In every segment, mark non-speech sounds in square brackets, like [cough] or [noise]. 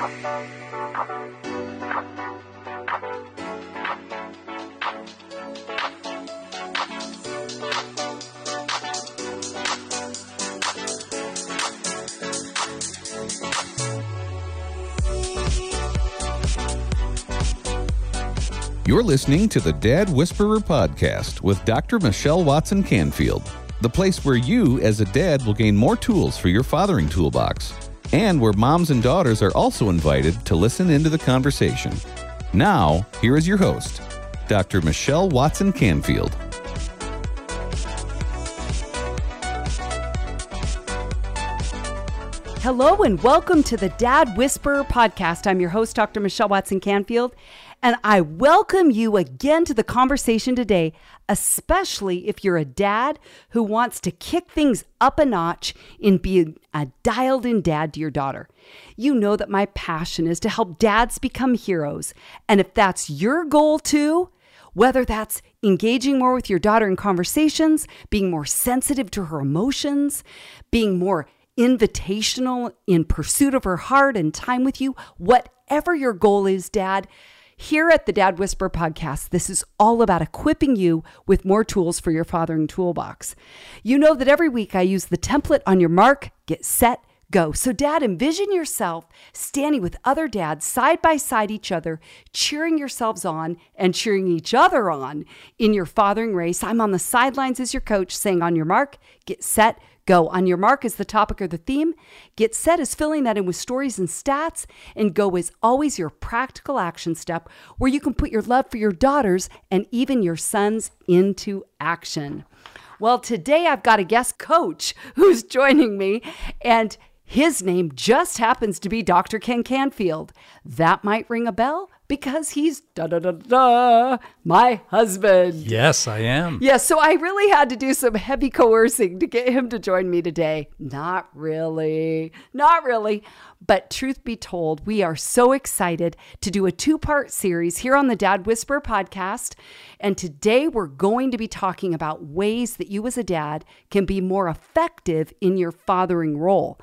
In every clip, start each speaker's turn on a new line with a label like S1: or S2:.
S1: You're listening to the Dad Whisperer podcast with Dr. Michelle Watson Canfield, the place where you, as a dad, will gain more tools for your fathering toolbox, and where moms and daughters are also invited to listen into the conversation. Now, here is your host, Dr. Michelle Watson Canfield.
S2: Hello and welcome to the Dad Whisperer podcast. I'm your host, Dr. Michelle Watson Canfield, and I welcome you again to the conversation today, especially if you're a dad who wants to kick things up a notch in being a dialed in dad to your daughter. You know that my passion is to help dads become heroes. And if that's your goal too, whether that's engaging more with your daughter in conversations, being more sensitive to her emotions, being more invitational in pursuit of her heart and time with you, whatever your goal is, Dad. Here at the Dad Whisper podcast, this is all about equipping you with more tools for your fathering toolbox. You know that every week I use the template on your mark, get set, go. So, dad, envision yourself standing with other dads side by side each other, cheering yourselves on and cheering each other on in your fathering race. I'm on the sidelines as your coach, saying, On your mark, get set, go. On your mark is the topic or the theme. Get set is filling that in with stories and stats. And go is always your practical action step where you can put your love for your daughters and even your sons into action. Well, today I've got a guest coach who's joining me, and his name just happens to be Dr. Ken Canfield. That might ring a bell because he's da da da da my husband.
S3: Yes, I am.
S2: Yes, yeah, so I really had to do some heavy coercing to get him to join me today. Not really. Not really. But truth be told, we are so excited to do a two part series here on the Dad Whisper podcast. And today we're going to be talking about ways that you as a dad can be more effective in your fathering role.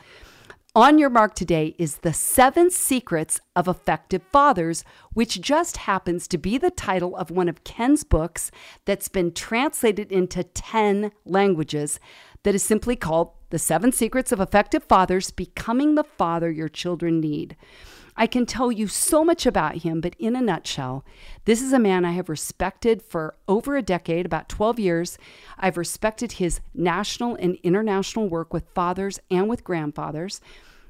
S2: On your mark today is The Seven Secrets of Effective Fathers, which just happens to be the title of one of Ken's books that's been translated into 10 languages that is simply called The Seven Secrets of Effective Fathers Becoming the Father Your Children Need. I can tell you so much about him, but in a nutshell, this is a man I have respected for over a decade, about 12 years. I've respected his national and international work with fathers and with grandfathers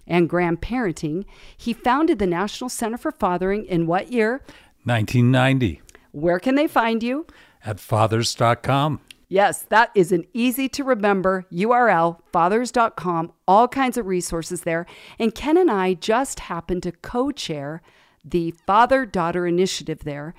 S2: and grandparenting. He founded the National Center for Fathering in what year?
S3: 1990.
S2: Where can they find you?
S3: At fathers.com.
S2: Yes, that is an easy to remember URL, fathers.com, all kinds of resources there. And Ken and I just happened to co chair the father daughter initiative there.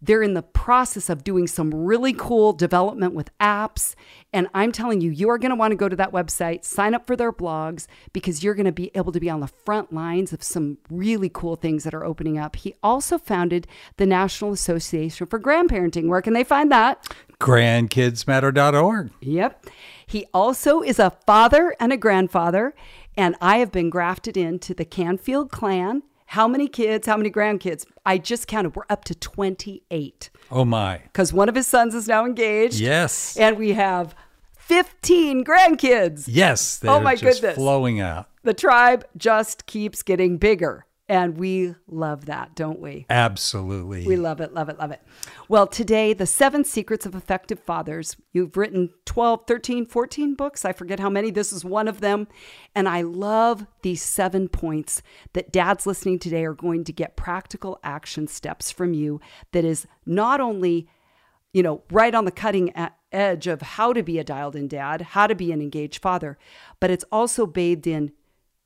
S2: They're in the process of doing some really cool development with apps. And I'm telling you, you are going to want to go to that website, sign up for their blogs, because you're going to be able to be on the front lines of some really cool things that are opening up. He also founded the National Association for Grandparenting. Where can they find that?
S3: Grandkidsmatter.org.
S2: Yep. He also is a father and a grandfather. And I have been grafted into the Canfield clan how many kids, how many grandkids? I just counted. We're up to 28.
S3: Oh, my.
S2: Because one of his sons is now engaged.
S3: Yes.
S2: And we have 15 grandkids.
S3: Yes. oh, my goodness. Flowing out.
S2: The tribe just keeps getting bigger. And we love that, don't we?
S3: Absolutely.
S2: We love it, love it, love it. Well, today, the seven secrets of effective fathers. You've written 12, 13, 14 books. I forget how many. This is one of them. And I love these seven points that dads listening today are going to get practical action steps from you that is not only, you know, right on the cutting edge of how to be a dialed in dad, how to be an engaged father, but it's also bathed in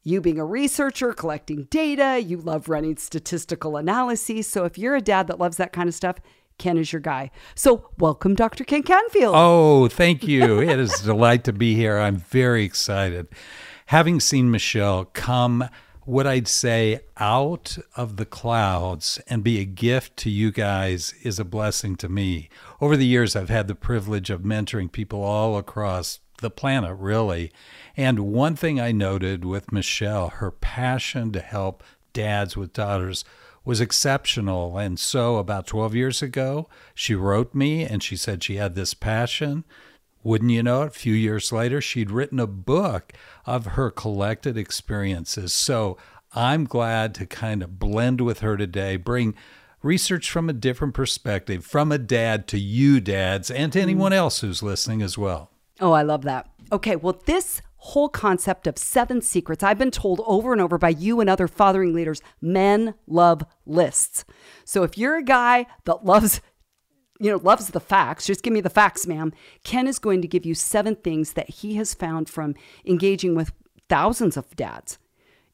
S2: you being a researcher, collecting data, you love running statistical analyses. So if you're a dad that loves that kind of stuff, Ken is your guy. So welcome, Dr. Ken Canfield.
S3: Oh, thank you. it is a delight to be here. I'm very excited. Having seen Michelle come, what I'd say, out of the clouds and be a gift to you guys is a blessing to me. Over the years, I've had the privilege of mentoring people all across the planet, really. And one thing I noted with Michelle, her passion to help dads with daughters was exceptional. And so, about 12 years ago, she wrote me and she said she had this passion. Wouldn't you know it? A few years later, she'd written a book of her collected experiences. So, I'm glad to kind of blend with her today, bring research from a different perspective, from a dad to you dads, and to mm-hmm. anyone else who's listening as well.
S2: Oh, I love that. Okay, well, this whole concept of seven secrets, I've been told over and over by you and other fathering leaders men love lists. So if you're a guy that loves you know, loves the facts. Just give me the facts, ma'am. Ken is going to give you seven things that he has found from engaging with thousands of dads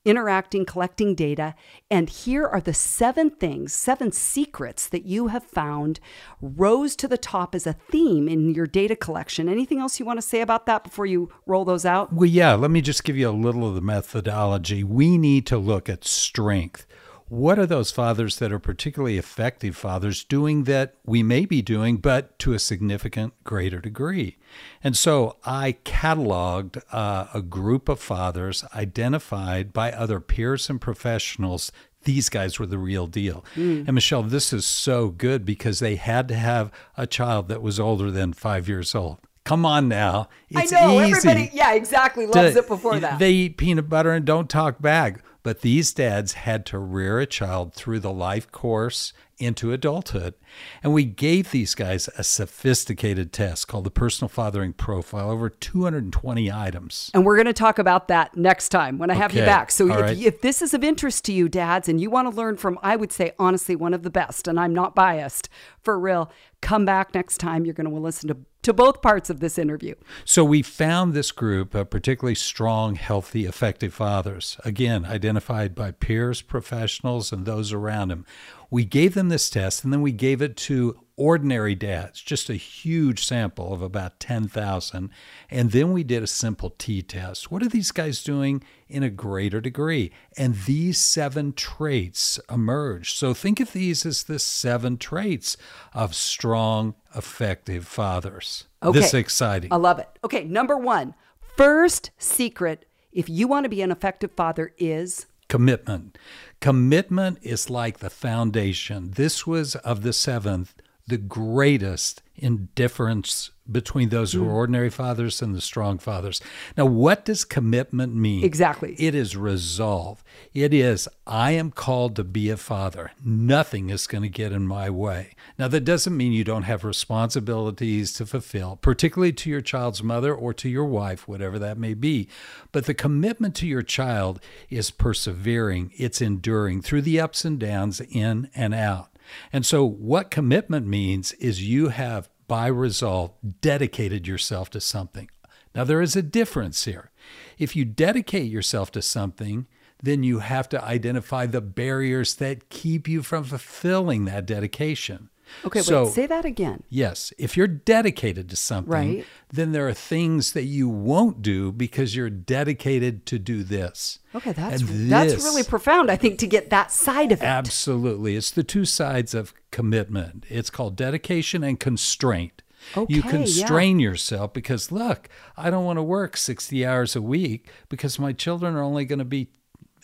S2: interacting, collecting data. And here are the seven things, seven secrets that you have found rose to the top as a theme in your data collection. Anything else you want to say about that before you roll those out?
S3: Well, yeah, let me just give you a little of the methodology. We need to look at strength what are those fathers that are particularly effective fathers doing that we may be doing, but to a significant greater degree? And so I cataloged uh, a group of fathers identified by other peers and professionals. These guys were the real deal. Mm. And Michelle, this is so good because they had to have a child that was older than five years old. Come on now.
S2: It's I know. Easy everybody, yeah, exactly. Loves to, it before that.
S3: They eat peanut butter and don't talk back. But these dads had to rear a child through the life course into adulthood. And we gave these guys a sophisticated test called the Personal Fathering Profile, over 220 items.
S2: And we're going to talk about that next time when I have you back. So if, right. if, this is of interest to you, dads, and you want to learn from, I would say, honestly, one of the best, and I'm not biased for real, come back next time. You're going to listen to to both parts of this interview.
S3: So we found this group of particularly strong, healthy, effective fathers, again, identified by peers, professionals, and those around them. We gave them this test and then we gave it to ordinary dads, just a huge sample of about 10,000. And then we did a simple T test. What are these guys doing in a greater degree? And these seven traits emerged. So think of these as the seven traits of strong, effective fathers. Okay. This is exciting.
S2: I love it. Okay, number one, first secret if you want to be an effective father is
S3: commitment. Commitment is like the foundation. This was of the seventh, the greatest indifference between those who are mm. ordinary fathers and the strong fathers. Now, what does commitment mean?
S2: Exactly.
S3: It is resolve. It is, I am called to be a father. Nothing is going to get in my way. Now, that doesn't mean you don't have responsibilities to fulfill, particularly to your child's mother or to your wife, whatever that may be. But the commitment to your child is persevering, it's enduring through the ups and downs, in and out. And so, what commitment means is you have, by resolve, dedicated yourself to something. Now, there is a difference here. If you dedicate yourself to something, then you have to identify the barriers that keep you from fulfilling that dedication.
S2: Okay, so, wait, say that again.
S3: Yes. If you're dedicated to something, right. then there are things that you won't do because you're dedicated to do this.
S2: Okay, that's that's really profound, I think, to get that side of it.
S3: Absolutely. It's the two sides of commitment. It's called dedication and constraint. Okay, you constrain yeah. yourself because look, I don't want to work 60 hours a week because my children are only going to be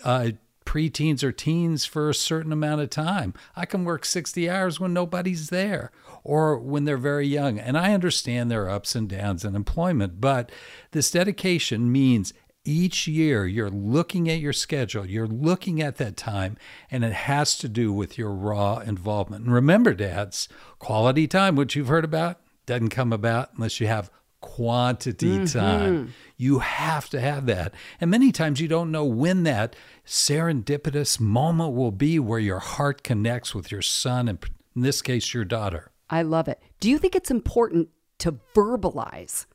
S3: uh, preteens or teens for a certain amount of time. I can work 60 hours when nobody's there or when they're very young. And I understand there are ups and downs in employment, but this dedication means each year you're looking at your schedule, you're looking at that time, and it has to do with your raw involvement. And remember, dads, quality time, which you've heard about, doesn't come about unless you have quantity mm-hmm. time. You have to have that. And many times you don't know when that serendipitous moment will be where your heart connects with your son, and in this case, your daughter.
S2: I love it. Do you think it's important to verbalize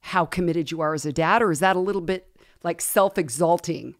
S2: how committed you are as a dad, or is that a little bit like self exalting?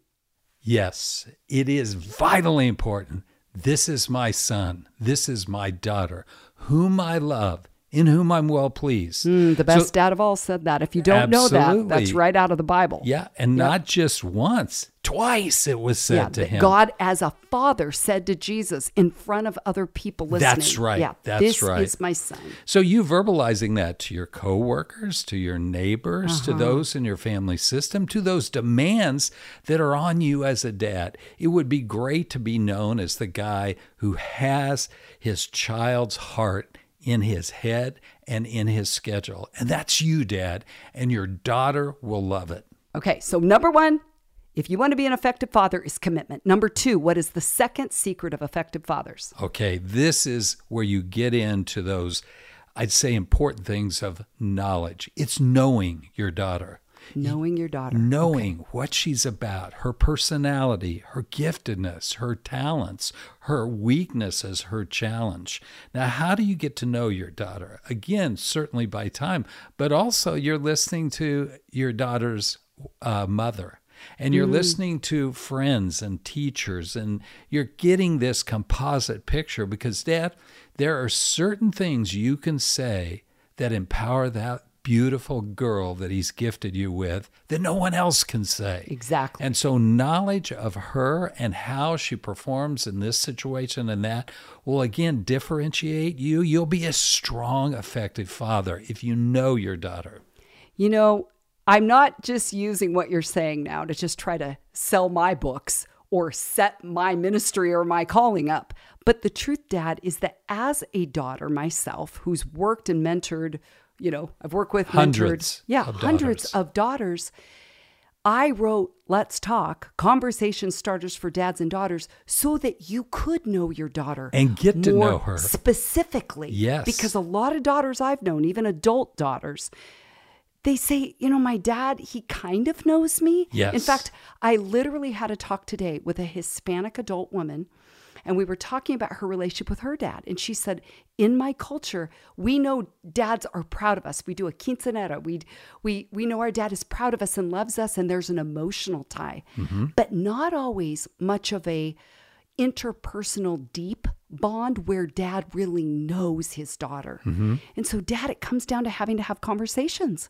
S3: Yes, it is vitally important. This is my son. This is my daughter, whom I love in whom I'm well pleased.
S2: Mm, the best
S3: So-
S2: dad of all said that. If you don't know that, that's right out of the Bible.
S3: yeah, and not just once, twice it was said
S2: Yeah,
S3: to him.
S2: God, as a father, said to Jesus in front of other people listening.
S3: That's right.
S2: Yeah,
S3: That's
S2: this
S3: right.
S2: is my son.
S3: So you verbalizing that to your coworkers, to your neighbors, to those in your family system, to those demands that are on you as a dad. It would be great to be known as the guy who has his child's heart in his head and in his schedule. And that's you, dad, and your daughter will love it.
S2: Okay, so number one, if you want to be an effective father, is commitment. Number two, what is the second secret of effective fathers?
S3: Okay, this is where you get into those, I'd say, important things of knowledge. It's knowing your daughter.
S2: Knowing your daughter.
S3: knowing what she's about, her personality, her giftedness, her talents, her weaknesses, her challenge. Now, how do you get to know your daughter? Again, certainly by time, but also you're listening to your daughter's uh, mother. And you're listening to friends and teachers, and you're getting this composite picture because, Dad, there are certain things you can say that empower that beautiful girl that he's gifted you with that no one else can say.
S2: Exactly.
S3: And so, knowledge of her and how she performs in this situation and that will again differentiate you. You'll be a strong, effective father if you know your daughter.
S2: You know, I'm not just using what you're saying now to just try to sell my books or set my ministry or my calling up. But the truth, Dad, is that as a daughter myself who's worked and mentored, you know, I've worked with
S3: Hundreds
S2: mentored, yeah,
S3: of
S2: hundreds
S3: daughters.
S2: of daughters. I wrote Let's Talk, conversation starters for dads and daughters, so that you could know your daughter
S3: And get to know her.
S2: specifically.
S3: Yes.
S2: Because a lot of daughters I've known, even adult daughters, they say, you know, my dad, he kind of knows me.
S3: Yes.
S2: In fact, I literally had a talk today with a Hispanic adult woman, and we were talking about her relationship with her dad. And she said, in my culture, we know dads are proud of us. We do a quinceanera. We we we know our dad is proud of us and loves us, and there's an emotional tie, mm-hmm. but not always much of a interpersonal deep bond where dad really knows his daughter. Mm-hmm. And so, dad, it comes down to having to have conversations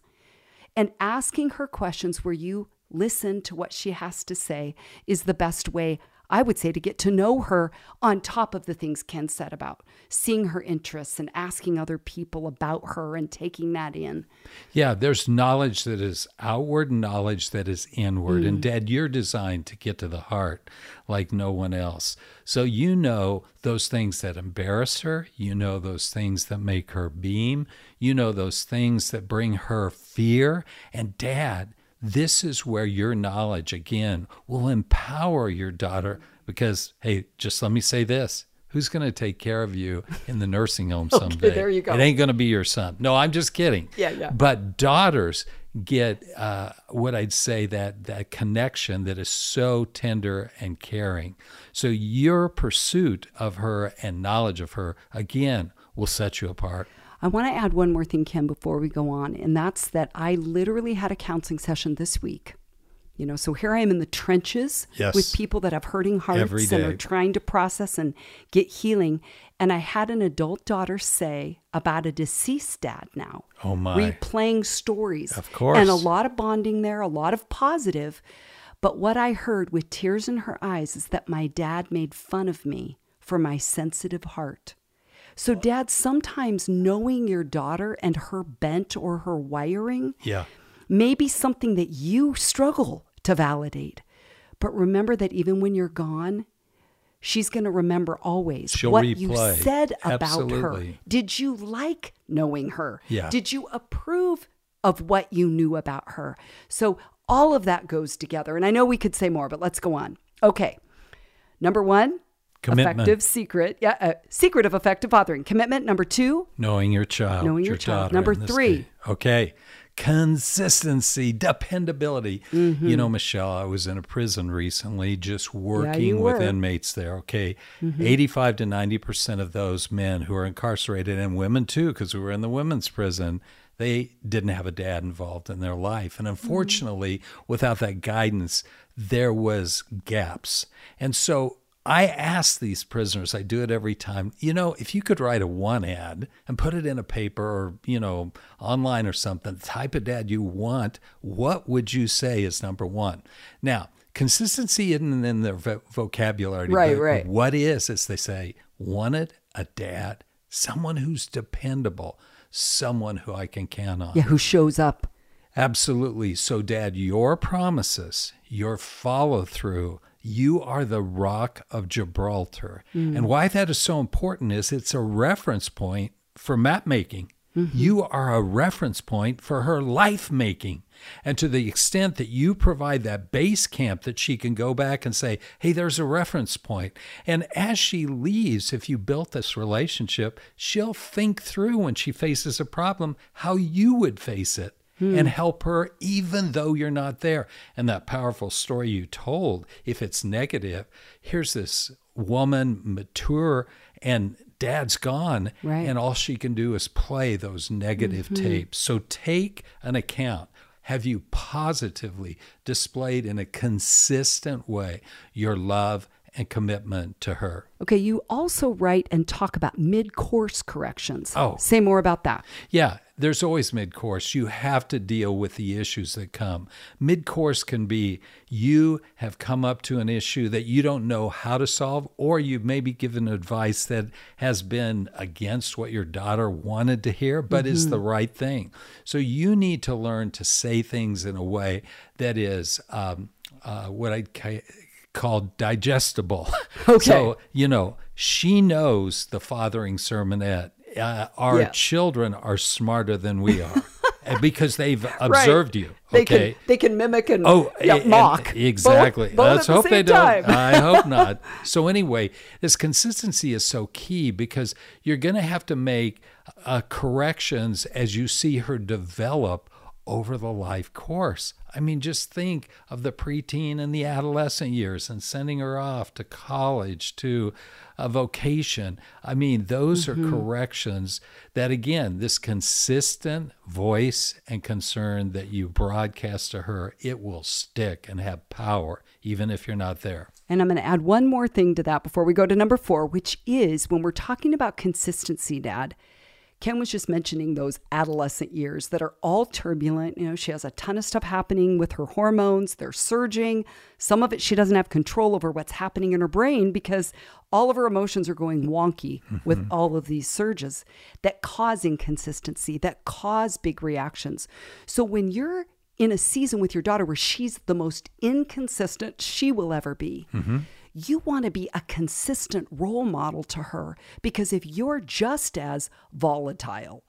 S2: and asking her questions where you listen to what she has to say is the best way. I would say to get to know her on top of the things Ken said about seeing her interests and asking other people about her and taking that in.
S3: Yeah, there's knowledge that is outward, knowledge that is inward. And mm. Dad, you're designed to get to the heart like no one else. So you know those things that embarrass her, you know those things that make her beam, you know those things that bring her fear. And Dad, this is where your knowledge again will empower your daughter because, hey, just let me say this. Who's going to take care of you in the nursing home [laughs] someday?
S2: there you go.
S3: It ain't going to be your son. No, I'm just kidding.
S2: Yeah, yeah.
S3: But daughters get uh, what I'd say that that connection that is so tender and caring. So your pursuit of her and knowledge of her again will set you apart.
S2: I want to add one more thing, Ken, before we go on, and that's that I literally had a counseling session this week. You know, so here I am in the trenches
S3: Yes.
S2: with people that have hurting hearts and are trying to process and get healing. And I had an adult daughter say about a deceased dad now.
S3: Oh, my.
S2: Replaying stories.
S3: Of course.
S2: And a lot of bonding there, a lot of positive. But what I heard with tears in her eyes is that my dad made fun of me for my sensitive heart. So, dad, sometimes knowing your daughter and her bent or her wiring
S3: Yeah.
S2: may be something that you struggle to validate. But remember that even when you're gone, she's going to remember always
S3: She'll
S2: what you said about her. Did you like knowing her?
S3: Yeah.
S2: Did you approve of what you knew about her? So all of that goes together. And I know we could say more, but let's go on. Okay. Number one,
S3: Commitment.
S2: effective secret. Yeah, uh, secret of effective fathering. Commitment. Number two,
S3: Knowing your child.
S2: Knowing your child.
S3: daughter
S2: Number three.
S3: Okay. Consistency, dependability. You mm-hmm. know, Michelle, I was in a prison recently just working
S2: you
S3: with
S2: were.
S3: inmates there. Okay. Mm-hmm. 85 to 90% of those men who are incarcerated, and women too, because we were in the women's prison, they didn't have a dad involved in their life. And mm-hmm. unfortunately, without that guidance, there was gaps. And so I ask these prisoners, I do it every time, you know, if you could write a one ad and put it in a paper or, you know, online or something, the type of dad you want, what would you say is number one? Now, consistency isn't in their vo- vocabulary.
S2: Right, right.
S3: What is, as they say, wanted a dad, someone who's dependable, someone who I can count on.
S2: Yeah, who shows up.
S3: Absolutely. So, Dad, your promises, your follow through, you are the rock of Gibraltar. Mm. And why that is so important is it's a reference point for map making. Mm-hmm. You are a reference point for her life making. And to the extent that you provide that base camp that she can go back and say, hey, there's a reference point. And as she leaves, if you built this relationship, she'll think through when she faces a problem how you would face it and hmm. help her even though you're not there. And that powerful story you told, if it's negative, here's this woman mature and dad's gone
S2: Right.
S3: and all she can do is play those negative mm-hmm. tapes. So take an account. Have you positively displayed in a consistent way your love and commitment to her?
S2: Okay, you also write and talk about mid course corrections.
S3: Oh.
S2: Say more about that.
S3: Yeah, there's always mid course. You have to deal with the issues that come. Mid course can be you have come up to an issue that you don't know how to solve, or you've maybe given advice that has been against what your daughter wanted to hear, but is the right thing. So you need to learn to say things in a way that is um, uh, what I'd ca- call digestible. [laughs]
S2: Okay.
S3: So, you know, she knows the fathering sermonette. Uh, our
S2: Yeah.
S3: children are smarter than we are [laughs] because they've observed you.
S2: They
S3: Okay.
S2: can they can mimic and
S3: Oh,
S2: yeah,
S3: and-
S2: mock.
S3: exactly.
S2: Both, both
S3: Let's
S2: the
S3: hope they
S2: time.
S3: don't. I hope [laughs] not. So anyway, this consistency is so key because you're going to have to make uh, corrections as you see her develop over the life course. I mean, just think of the preteen and the adolescent years and sending her off to college, to a vocation. I mean, those are mm-hmm. corrections that, again, this consistent voice and concern that you broadcast to her, it will stick and have power, even if you're not there.
S2: And I'm going to add one more thing to that before we go to number four, which is when we're talking about consistency, Dad. Ken was just mentioning those adolescent years that are all turbulent. You know, she has a ton of stuff happening with her hormones, they're surging. Some of it she doesn't have control over what's happening in her brain because all of her emotions are going wonky mm-hmm. with all of these surges that cause inconsistency, that cause big reactions. So when you're in a season with your daughter where she's the most inconsistent she will ever be. Mm-hmm. You want to be a consistent role model to her because if you're just as volatile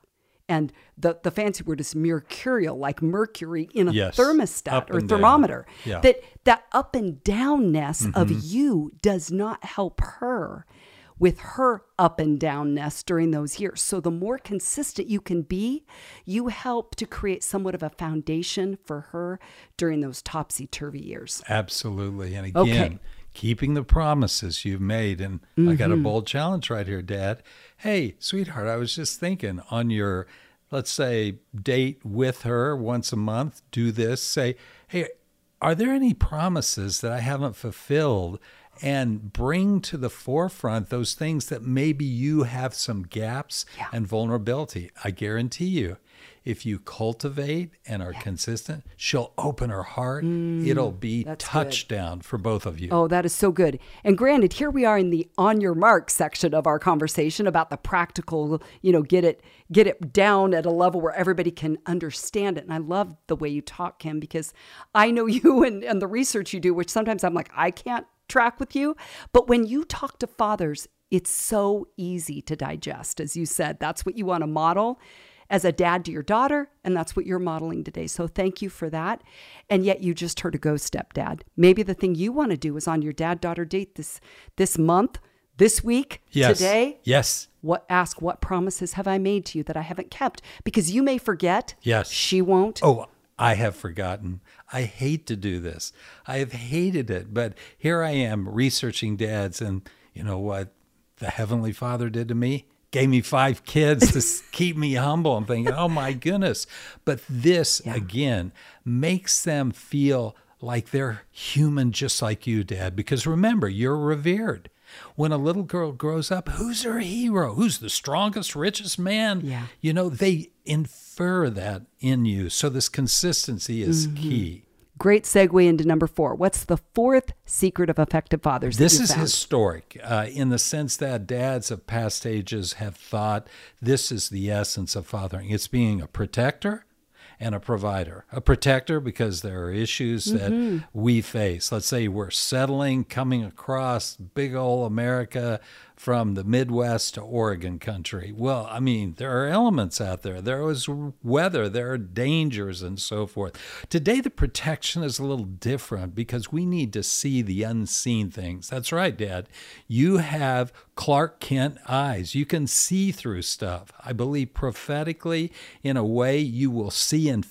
S2: and the, the fancy word is mercurial, like mercury in a
S3: Yes.
S2: thermostat or thermometer,
S3: Yeah.
S2: that that up and downness of mm-hmm. you does not help her with her up and downness during those years. So the more consistent you can be, you help to create somewhat of a foundation for her during those topsy turvy years.
S3: Absolutely. And
S2: Okay.
S3: Keeping the promises you've made. And I got a
S2: Mm-hmm.
S3: bold challenge right here, Dad. Hey, sweetheart, I was just thinking on your, let's say, date with her once a month, do this. Say, hey, are there any promises that I haven't fulfilled? And bring to the forefront those things that maybe you have some gaps and vulnerability. I guarantee you, if you cultivate and are consistent, she'll open her heart. It'll be
S2: Mm, that's good.
S3: touchdown for both of you.
S2: Oh, that is so good. And granted, here we are in the on your mark section of our conversation about the practical, you know, get it get it down at a level where everybody can understand it. And I love the way you talk, Ken, because I know [laughs] you and, and the research you do, which sometimes I'm like, I can't track with you. But when you talk to fathers, it's so easy to digest. As you said, that's what you want to model as a dad to your daughter, and that's what you're modeling today. So thank you for that. And yet you just heard a go step dad. Maybe the thing you want to do is on your dad daughter date this this month, this week,
S3: yes.
S2: today.
S3: Yes.
S2: What ask what promises have I made to you that I haven't kept? Because you may forget.
S3: Yes.
S2: She won't.
S3: Oh, I have forgotten. I hate to do this. I have hated it, but here I am researching dads, and you know what the Heavenly Father did to me? Gave me five kids to [laughs] keep me humble. I'm thinking, oh my goodness. But this, again, makes them feel like they're human just like you, Dad. Because remember, you're revered. When a little girl grows up, who's her hero? Who's the strongest, richest man?
S2: Yeah.
S3: You know, they infer that in you. So this consistency is
S2: Mm-hmm.
S3: key.
S2: Great segue into number four. What's the fourth secret of effective fathers?
S3: This is
S2: found?
S3: historic uh, in the sense that dads of past ages have thought this is the essence of fathering. It's being a protector and a provider. A protector because there are issues
S2: Mm-hmm.
S3: that we face. Let's say we're settling, coming across big old America from the Midwest to Oregon country. Well, I mean, there are elements out there. There is weather, there are dangers, and so forth. Today, the protection is a little different because we need to see the unseen things. That's right, Dad. You have Clark Kent eyes. You can see through stuff. I believe prophetically, in a way, you will see in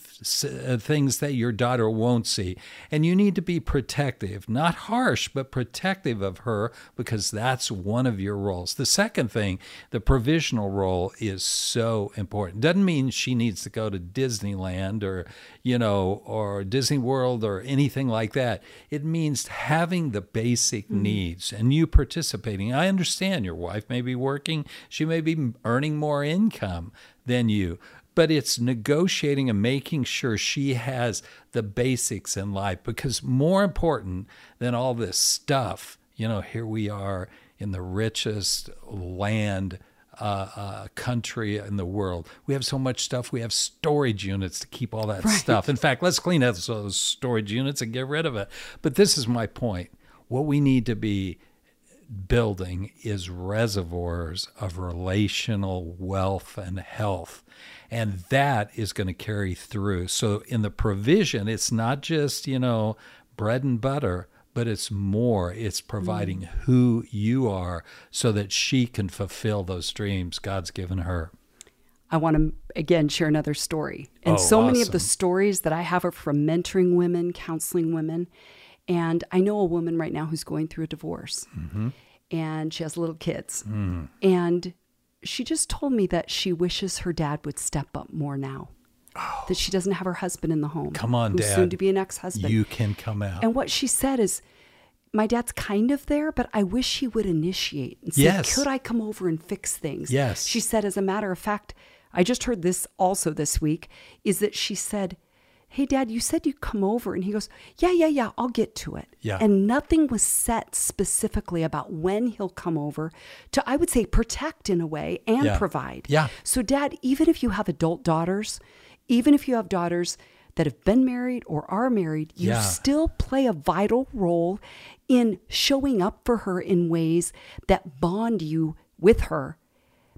S3: uh, things that your daughter won't see. And you need to be protective, not harsh, but protective of her because that's one of your roles. The second thing, the provisional role is so important. Doesn't mean she needs to go to Disneyland or, you know, or Disney World or anything like that. It means having the basic mm-hmm. needs and you participating. I understand your wife may be working, she may be earning more income than you but it's negotiating and making sure she has the basics in life because more important than all this stuff you know here we are in the richest land uh, uh, country in the world. We have so much stuff. We have storage units to keep all that stuff. In fact, let's clean out those storage units and get rid of it. But this is my point. What we need to be building is reservoirs of relational wealth and health. And that is going to carry through. So in the provision, it's not just, you know, bread and butter, but it's more. It's providing who you are so that she can fulfill those dreams God's given her.
S2: I want to again share another story. And
S3: Oh,
S2: so many of the stories that I have are from mentoring women, counseling women. And I know a woman right now who's going through a divorce
S3: Mm-hmm.
S2: and she has little kids.
S3: Mm.
S2: And she just told me that she wishes her dad would step up more now. That she doesn't have her husband in the home.
S3: Come on,
S2: who's
S3: Dad.
S2: Soon to be an ex husband.
S3: You can come out.
S2: And what she said is, my dad's kind of there, but I wish he would initiate and say,
S3: Yes.
S2: could I come over and fix things?
S3: Yes.
S2: She said, as a matter of fact, I just heard this also this week, is that she said, Hey, dad, you said you'd come over. And he goes, Yeah, yeah, yeah, I'll get to it.
S3: Yeah.
S2: And nothing was set specifically about when he'll come over to, I would say, protect in a way and
S3: Yeah.
S2: provide.
S3: Yeah.
S2: So, dad, even if you have adult daughters, even if you have daughters that have been married or are married, you
S3: Yeah.
S2: still play a vital role in showing up for her in ways that bond you with her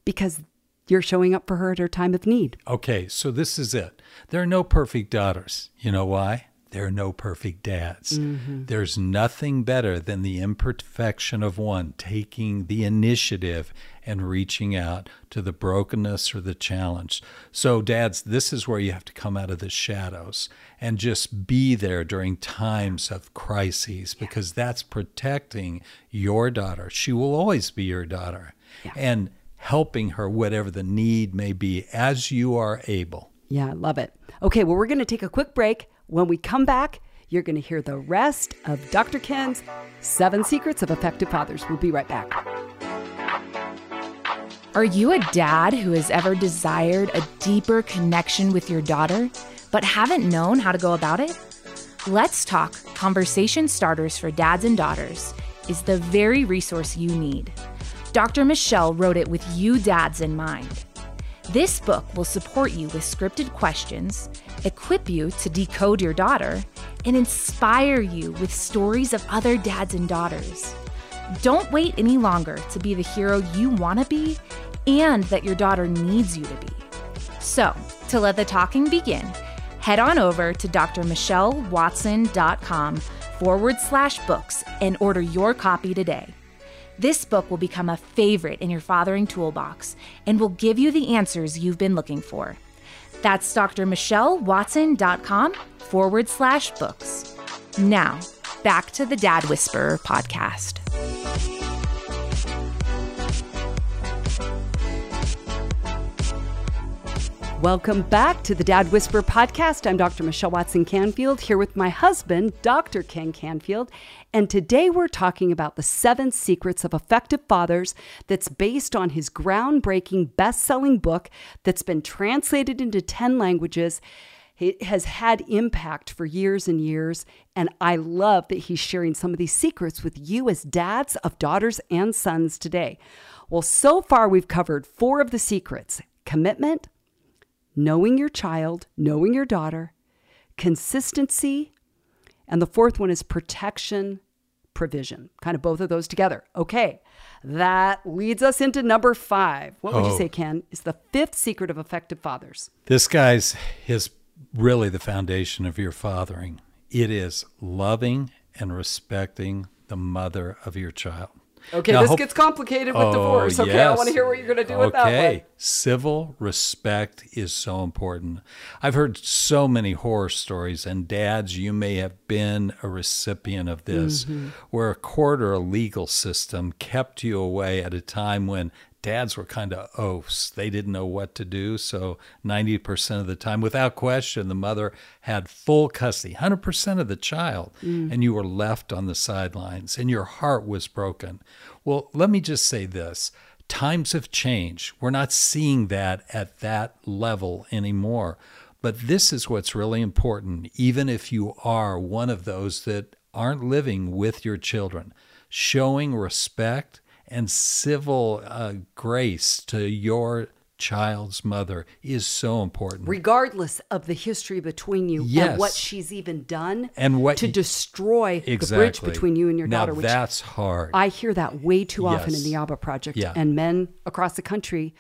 S2: because you're showing up for her at her time of need.
S3: Okay, so this is it. There are no perfect daughters. You know why? There are no perfect dads. Mm-hmm. There's nothing better than the imperfection of one taking the initiative and reaching out to the brokenness or the challenge. So, dads, this is where you have to come out of the shadows and just be there during times of crises because that's protecting your daughter. She will always be your daughter. And helping her, whatever the need may be, as you are able.
S2: Yeah, I love it. Okay, well, we're going to take a quick break. When we come back, you're going to hear the rest of Dr. Ken's Seven Secrets of Effective Fathers. We'll be right back.
S4: Are you a dad who has ever desired a deeper connection with your daughter, but haven't known how to go about it? Let's Talk Conversation Starters for Dads and Daughters is the very resource you need. Dr. Michelle wrote it with you dads in mind. This book will support you with scripted questions, equip you to decode your daughter, and inspire you with stories of other dads and daughters. Don't wait any longer to be the hero you want to be and that your daughter needs you to be. So, to let the talking begin, head on over to drmichellewatson.com forward slash books and order your copy today. This book will become a favorite in your fathering toolbox and will give you the answers you've been looking for. That's drmichellewatson.com forward slash books. Now, back to the Dad Whisperer podcast.
S2: Welcome back to the Dad Whisper podcast. I'm Dr. Michelle Watson Canfield here with my husband, Dr. Ken Canfield. And today we're talking about the seven secrets of effective fathers that's based on his groundbreaking best selling book that's been translated into 10 languages. It has had impact for years and years. And I love that he's sharing some of these secrets with you as dads of daughters and sons today. Well, so far we've covered four of the secrets commitment, knowing your child, knowing your daughter, consistency, and the fourth one is protection, provision. Kind of both of those together. Okay, that leads us into number five. What would you
S3: Oh.
S2: say, Ken, is the fifth secret of effective fathers?
S3: This guy's is really the foundation of your fathering. It is loving and respecting the mother of your child.
S2: Okay,
S3: Now,
S2: this
S3: hope-
S2: gets complicated with
S3: Oh,
S2: divorce. Okay, I want to hear what you're going to do with that
S3: Okay.
S2: one.
S3: Civil respect is so important. I've heard so many horror stories, and dads, you may have been a recipient of this,
S2: Mm-hmm.
S3: where a court or a legal system kept you away at a time when dads were kind of oh, oafs. They didn't know what to do. So 90% of the time, without question, the mother had full custody, 100% of the child, mm. and you were left on the sidelines and your heart was broken. Well, let me just say this times have changed. We're not seeing that at that level anymore. But this is what's really important, even if you are one of those that aren't living with your children, showing respect and civil uh, grace to your child's mother is so important.
S2: Regardless of the history between you
S3: Yes.
S2: and what she's even done
S3: And what
S2: to destroy the bridge between you and your
S3: now
S2: daughter, which
S3: that's hard.
S2: I hear that way too often in the ABBA project.
S3: Yeah.
S2: And men across the country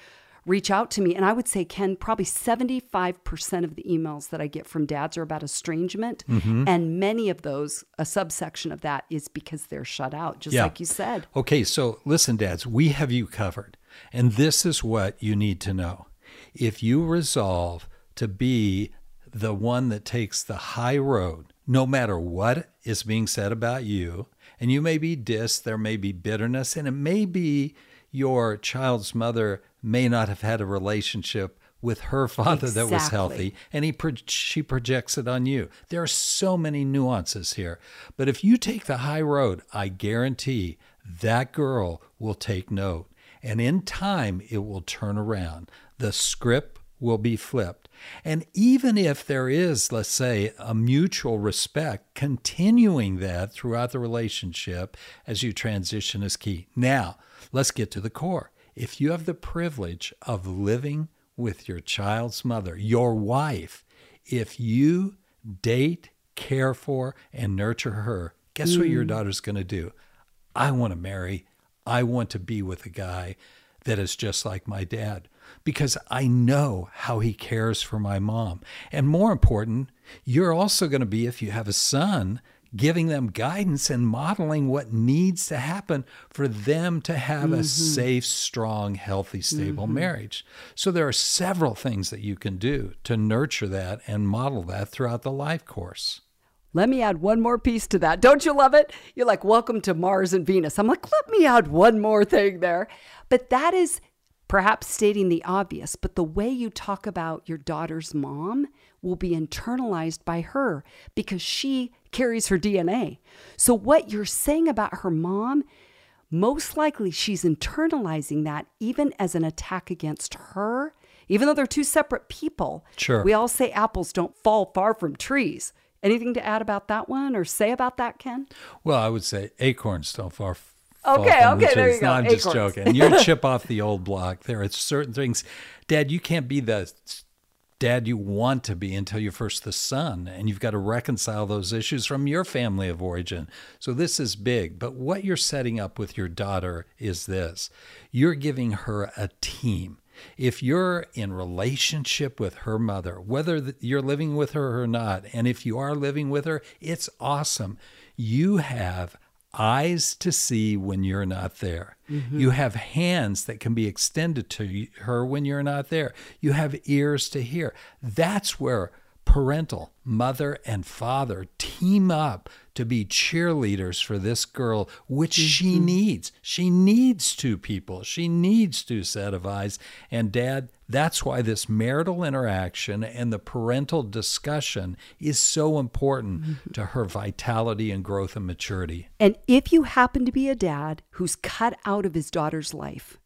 S2: reach out to me. And I would say, Ken, probably 75% of the emails that I get from dads are about estrangement.
S3: Mm-hmm.
S2: And many of those, a subsection of that is because they're shut out, just
S3: Yeah.
S2: like you said.
S3: Okay, so listen, dads, we have you covered. And this is what you need to know. If you resolve to be the one that takes the high road, no matter what is being said about you, and you may be dissed, there may be bitterness, and it may be your child's mother may not have had a relationship with her father that was healthy and he pro- she projects it on you. There are so many nuances here. But if you take the high road, I guarantee that girl will take note. And in time, it will turn around. The script will be flipped. And even if there is, let's say, a mutual respect, continuing that throughout the relationship as you transition is key. Now, let's get to the core. If you have the privilege of living with your child's mother, your wife, if you date, care for, and nurture her, guess what your mm. daughter's going to do? I want to marry. I want to be with a guy that is just like my dad because I know how he cares for my mom. And more important, you're also going to be, if you have a son, giving them guidance and modeling what needs to happen for them to have a mm-hmm. safe, strong, healthy, stable mm-hmm. marriage. So there are several things that you can do to nurture that and model that throughout the life course.
S2: Let me add one more piece to that. Don't you love it? You're like, welcome to Mars and Venus. I'm like, let me add one more thing there. But that is perhaps stating the obvious, but the way you talk about your daughter's mom will be internalized by her because she carries her DNA. So, what you're saying about her mom, most likely she's internalizing that even as an attack against her, even though they're two separate people.
S3: Sure.
S2: We all say apples don't fall far from trees. Anything to add about that one or say about that, Ken?
S3: Well, I would say acorns don't far. fall
S2: Okay, okay, there you go,
S3: No, I'm just joking. You're chip off the old block. There are certain things, Dad. You can't be the dad you want to be until you're first the son, and you've got to reconcile those issues from your family of origin. So this is big. But what you're setting up with your daughter is this: you're giving her a team. If you're in relationship with her mother, whether you're living with her or not, and if you are living with her, it's awesome. You have eyes to see when you're not there. Mm-hmm. You have hands that can be extended to her when you're not there. You have ears to hear. That's where parental, mother and father team up to be cheerleaders for this girl, which she mm-hmm. needs. She needs two people. She needs two set of eyes. And dad, That's why this marital interaction and the parental discussion is so important
S2: Mm-hmm.
S3: to her vitality and growth and maturity.
S2: And if you happen to be a dad who's cut out of his daughter's life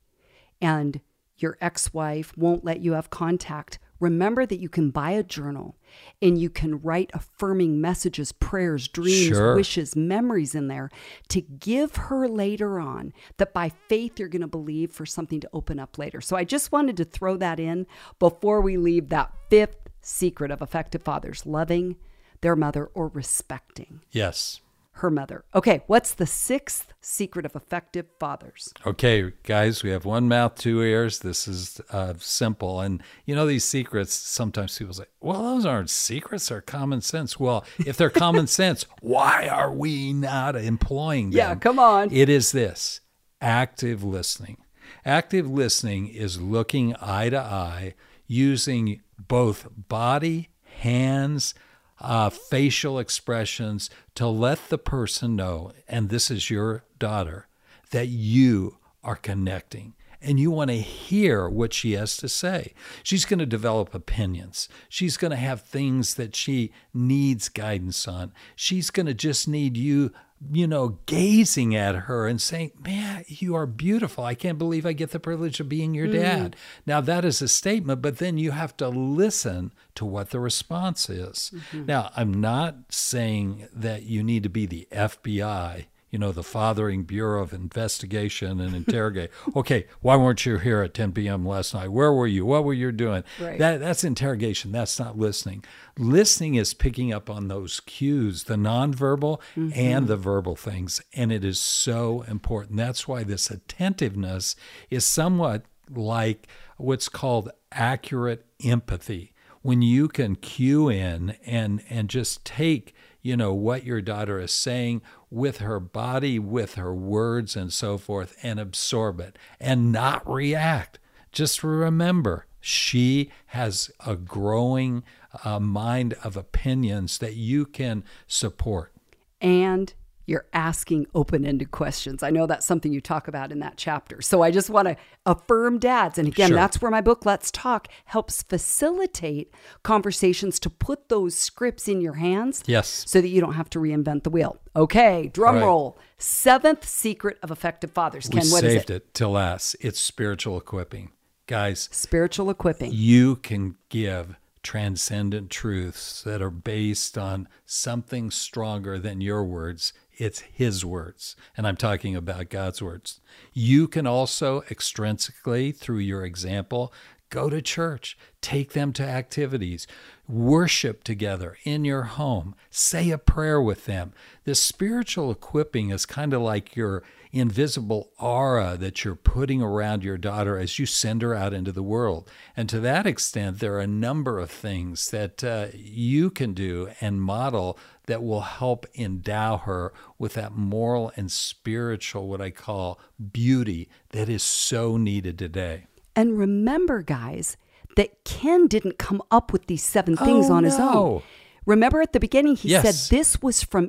S2: and your ex wife won't let you have contact, remember that you can buy a journal and you can write affirming messages, prayers, dreams,
S3: Sure.
S2: wishes, memories in there to give her later on that by faith you're going to believe for something to open up later. So I just wanted to throw that in before we leave that fifth secret of effective fathers loving their mother or respecting
S3: Yes.
S2: Her mother. Okay, what's the sixth secret of effective fathers?
S3: Okay, guys, we have one mouth, two ears. This is uh, simple. And you know, these secrets, sometimes people say, well, those aren't secrets, they're common sense. Well, if they're common [laughs] sense, why are we not employing them?
S2: Yeah, come on.
S3: It is this active listening. Active listening is looking eye to eye, using both body, hands, uh, facial expressions to let the person know, and this is your daughter, that you are connecting and you want to hear what she has to say. She's going to develop opinions. She's going to have things that she needs guidance on. She's going to just need you, you know, gazing at her and saying, Man, you are beautiful. I can't believe I get the privilege of being your hmm. dad. Now, that is a statement, but then you have to listen to what the response is. Mm-hmm. Now, I'm not saying that you need to be the FBI you know, the Fathering Bureau of Investigation and Interrogate. [laughs] okay, why weren't you here at 10 p.m. last night? Where were you? What were you doing?
S2: Right.
S3: That, that's interrogation. That's not listening. Listening is picking up on those cues, the nonverbal mm-hmm. and the verbal things. And it is so important. That's why this attentiveness is somewhat like what's called accurate empathy. When you can cue in and, and just take you know what your daughter is saying with her body with her words and so forth and absorb it and not react. Just remember she has a growing uh, mind of opinions that you can support.
S2: And you're asking open ended questions. I know that's something you talk about in that chapter. So I just want to affirm dads. And again,
S3: Sure.
S2: that's where my book, Let's Talk, helps facilitate conversations to put those scripts in your hands.
S3: Yes.
S2: So that you don't have to reinvent the wheel. Okay, drum
S3: Right.
S2: roll. Seventh secret of effective fathers.
S3: we
S2: Ken, what is
S3: saved
S2: it?
S3: it till last it's spiritual equipping guys
S2: Spiritual equipping.
S3: you can give transcendent truths that are based on something stronger than your words. It's His words. And I'm talking about God's words. You can also extrinsically, through your example, go to church, take them to activities, worship together in your home, say a prayer with them. This spiritual equipping is kind of like your invisible aura that you're putting around your daughter as you send her out into the world. And to that extent, there are a number of things that uh, you can do and model that will help endow her with that moral and spiritual, what I call beauty, that is so needed today.
S2: And remember, guys, that Ken didn't come up with these seven things
S3: Oh,
S2: on his own.
S3: no.
S2: Remember at the beginning, he
S3: Yes.
S2: said this was from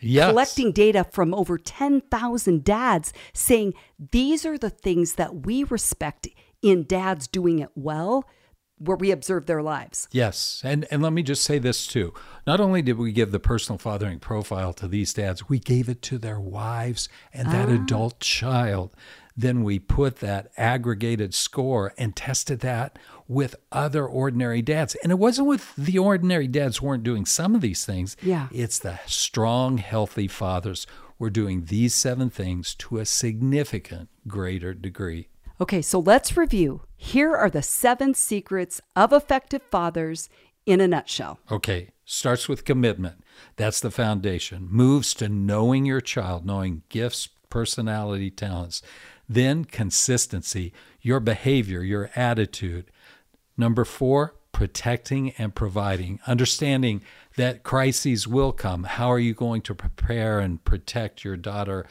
S3: Yes.
S2: collecting data from over 10,000 dads saying these are the things that we respect in dads doing it well, where we observe their lives.
S3: Yes. And and let me just say this too. Not only did we give the personal fathering profile to these dads, we gave it to their wives and that ah. adult child. Then we put that aggregated score and tested that with other ordinary dads. And it wasn't with the ordinary dads who weren't doing some of these things.
S2: Yeah.
S3: It's the strong, healthy fathers were doing these seven things to a significant greater degree.
S2: Okay, so let's review. Here are the seven secrets of effective fathers in a nutshell.
S3: Okay, starts with commitment. That's the foundation. Moves to knowing your child, knowing gifts, personality, talents. Then consistency, your behavior, your attitude. Number four, protecting and providing, understanding that crises will come. How are you going to prepare and protect your daughter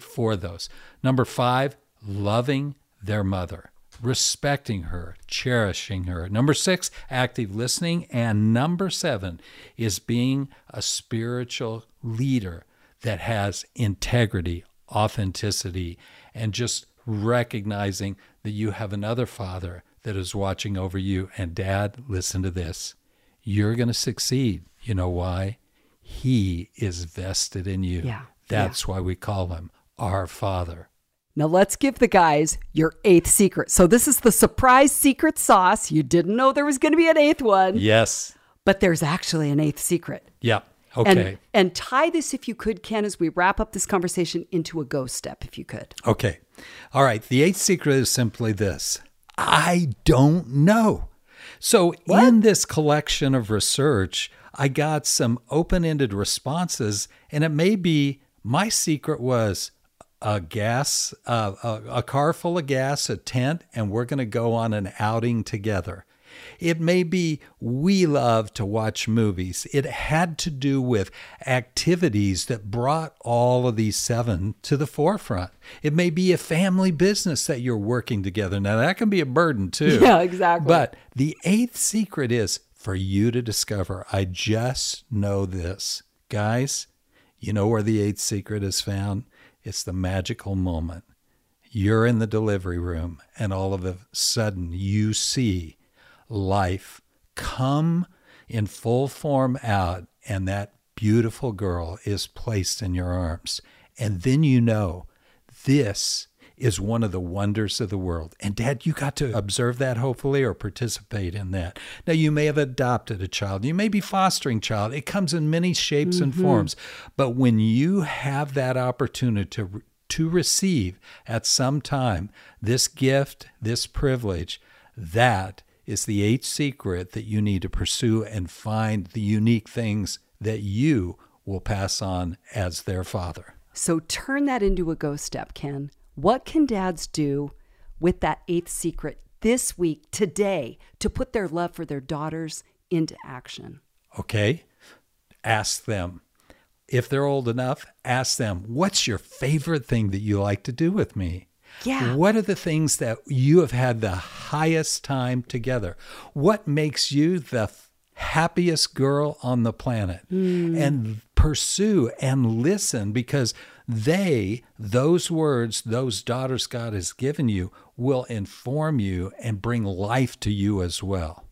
S3: for those? Number five, loving their mother respecting her, cherishing her. Number six, active listening. And number seven is being a spiritual leader that has integrity, authenticity, and just recognizing that you have another father that is watching over you. And dad, listen to this. You're going to succeed. You know why? He is vested in you.
S2: Yeah.
S3: That's why we call him our Father.
S2: Now let's give the guys your eighth secret. So this is the surprise secret sauce. You didn't know there was going to be an eighth one,
S3: Yes.
S2: but there's actually an eighth secret.
S3: Yep.
S2: And,
S3: Okay.
S2: and tie this, if you could, Ken, as we wrap up this conversation, into a go step, if you could.
S3: Okay. All right. The eighth secret is simply this I don't know. So, in this collection of research, I got some open ended responses, and it may be my secret was a gas, uh, a, a car full of gas, a tent, and we're going to go on an outing together. It may be we love to watch movies. It had to do with activities that brought all of these seven to the forefront. It may be a family business that you're working together. Now, that can be a burden too. [laughs]
S2: Yeah, exactly.
S3: But the eighth secret is for you to discover. I just know this. Guys, you know where the eighth secret is found? It's the magical moment. You're in the delivery room, and all of a sudden you see life come in full form out, and that beautiful girl is placed in your arms. And then you know this is one of the wonders of the world. And dad, you got to observe that hopefully or participate in that. Now you may have adopted a child. You may be fostering a child. It comes in many shapes and mm-hmm. forms. But when you have that opportunity to to receive at some time this gift, this privilege, that is the eighth secret that you need to pursue and find the unique things that you will pass on as their father.
S2: So turn that into a go step, Ken. What can dads do with that eighth secret this week, today, to put their love for their daughters into action?
S3: Okay? Ask them. If they're old enough, ask them, what's your favorite thing that you like to do with me?
S2: Yeah.
S3: What are the things that you have had the highest time together? What makes you the happiest girl on the planet? Hmm. And pursue and listen because they, those words, those daughters God has given you, will inform you and bring life to you as well.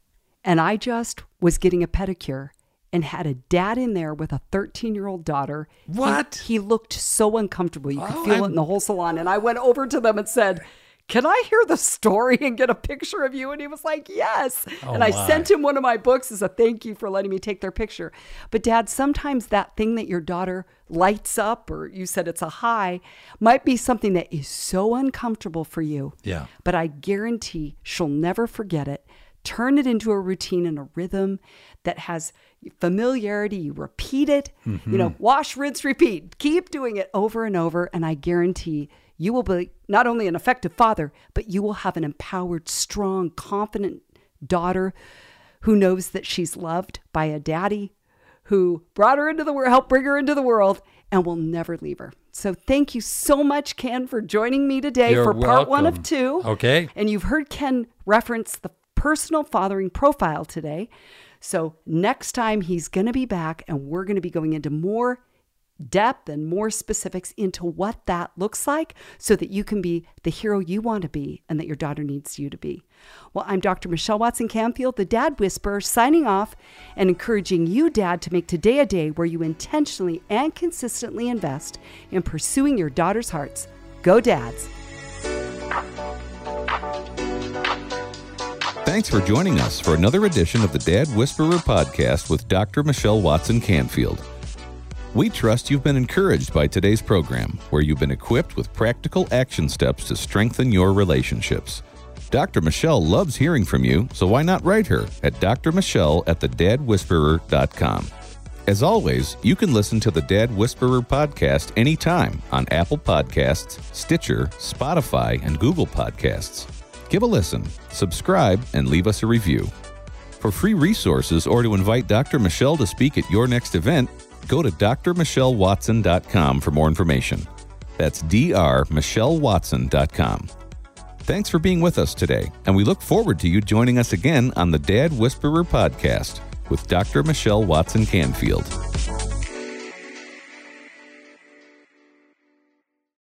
S2: And I just was getting a pedicure and had a dad in there with a 13 year old daughter. He-
S3: What?
S2: He, looked so uncomfortable. You could
S3: Oh,
S2: feel
S3: I'm-
S2: it in the whole salon. And I went over to them and said, can I hear the story and get a picture of you? And he was like, Yes.
S3: Oh,
S2: and I
S3: my.
S2: sent him one of my books as a thank you for letting me take their picture. But, Dad, sometimes that thing that your daughter lights up, or you said it's a high, might be something that is so uncomfortable for you.
S3: Yeah.
S2: But I guarantee she'll never forget it. Turn it into a routine and a rhythm that has familiarity. You repeat it, you know, mm-hmm. wash, rinse, repeat. Keep doing it over and over. And I guarantee you will be not only an effective father, but you will have an empowered, strong, confident daughter who knows that she's loved by a daddy who brought her into the world, helped bring her into the world, and will never leave her. So thank you so much, Ken, for joining me today
S3: You're
S2: for part one of two.
S3: Okay.
S2: And you've heard Ken reference the personal fathering profile today. So next time he's going to be back and we're going to be going into more depth and more specifics into what that looks like so that you can be the hero you want to be and that your daughter needs you to be. Well, I'm Dr. Michelle Watson Canfield, the Dad Whisperer, signing off and encouraging you, Dad, to make today a day where you intentionally and consistently invest in pursuing your daughter's hearts. Go, Dads.
S1: Thanks for joining us for another edition of the Dad Whisperer podcast with Dr. Michelle Watson Canfield. We trust you've been encouraged by today's program, where you've been equipped with practical action steps to strengthen your relationships. Dr. Michelle loves hearing from you, so why not write her at drmichelle at thedadwhisperer.com. As always, you can listen to the Dad Whisperer podcast anytime on Apple Podcasts, Stitcher, Spotify, and Google Podcasts. Give a listen, subscribe, and leave us a review. For free resources or to invite Dr. Michelle to speak at your next event, go to drmichellewatson.com for more information. That's drmichellewatson.com. Thanks for being with us today, and we look forward to you joining us again on the Dad Whisperer podcast with Dr. Michelle Watson Canfield.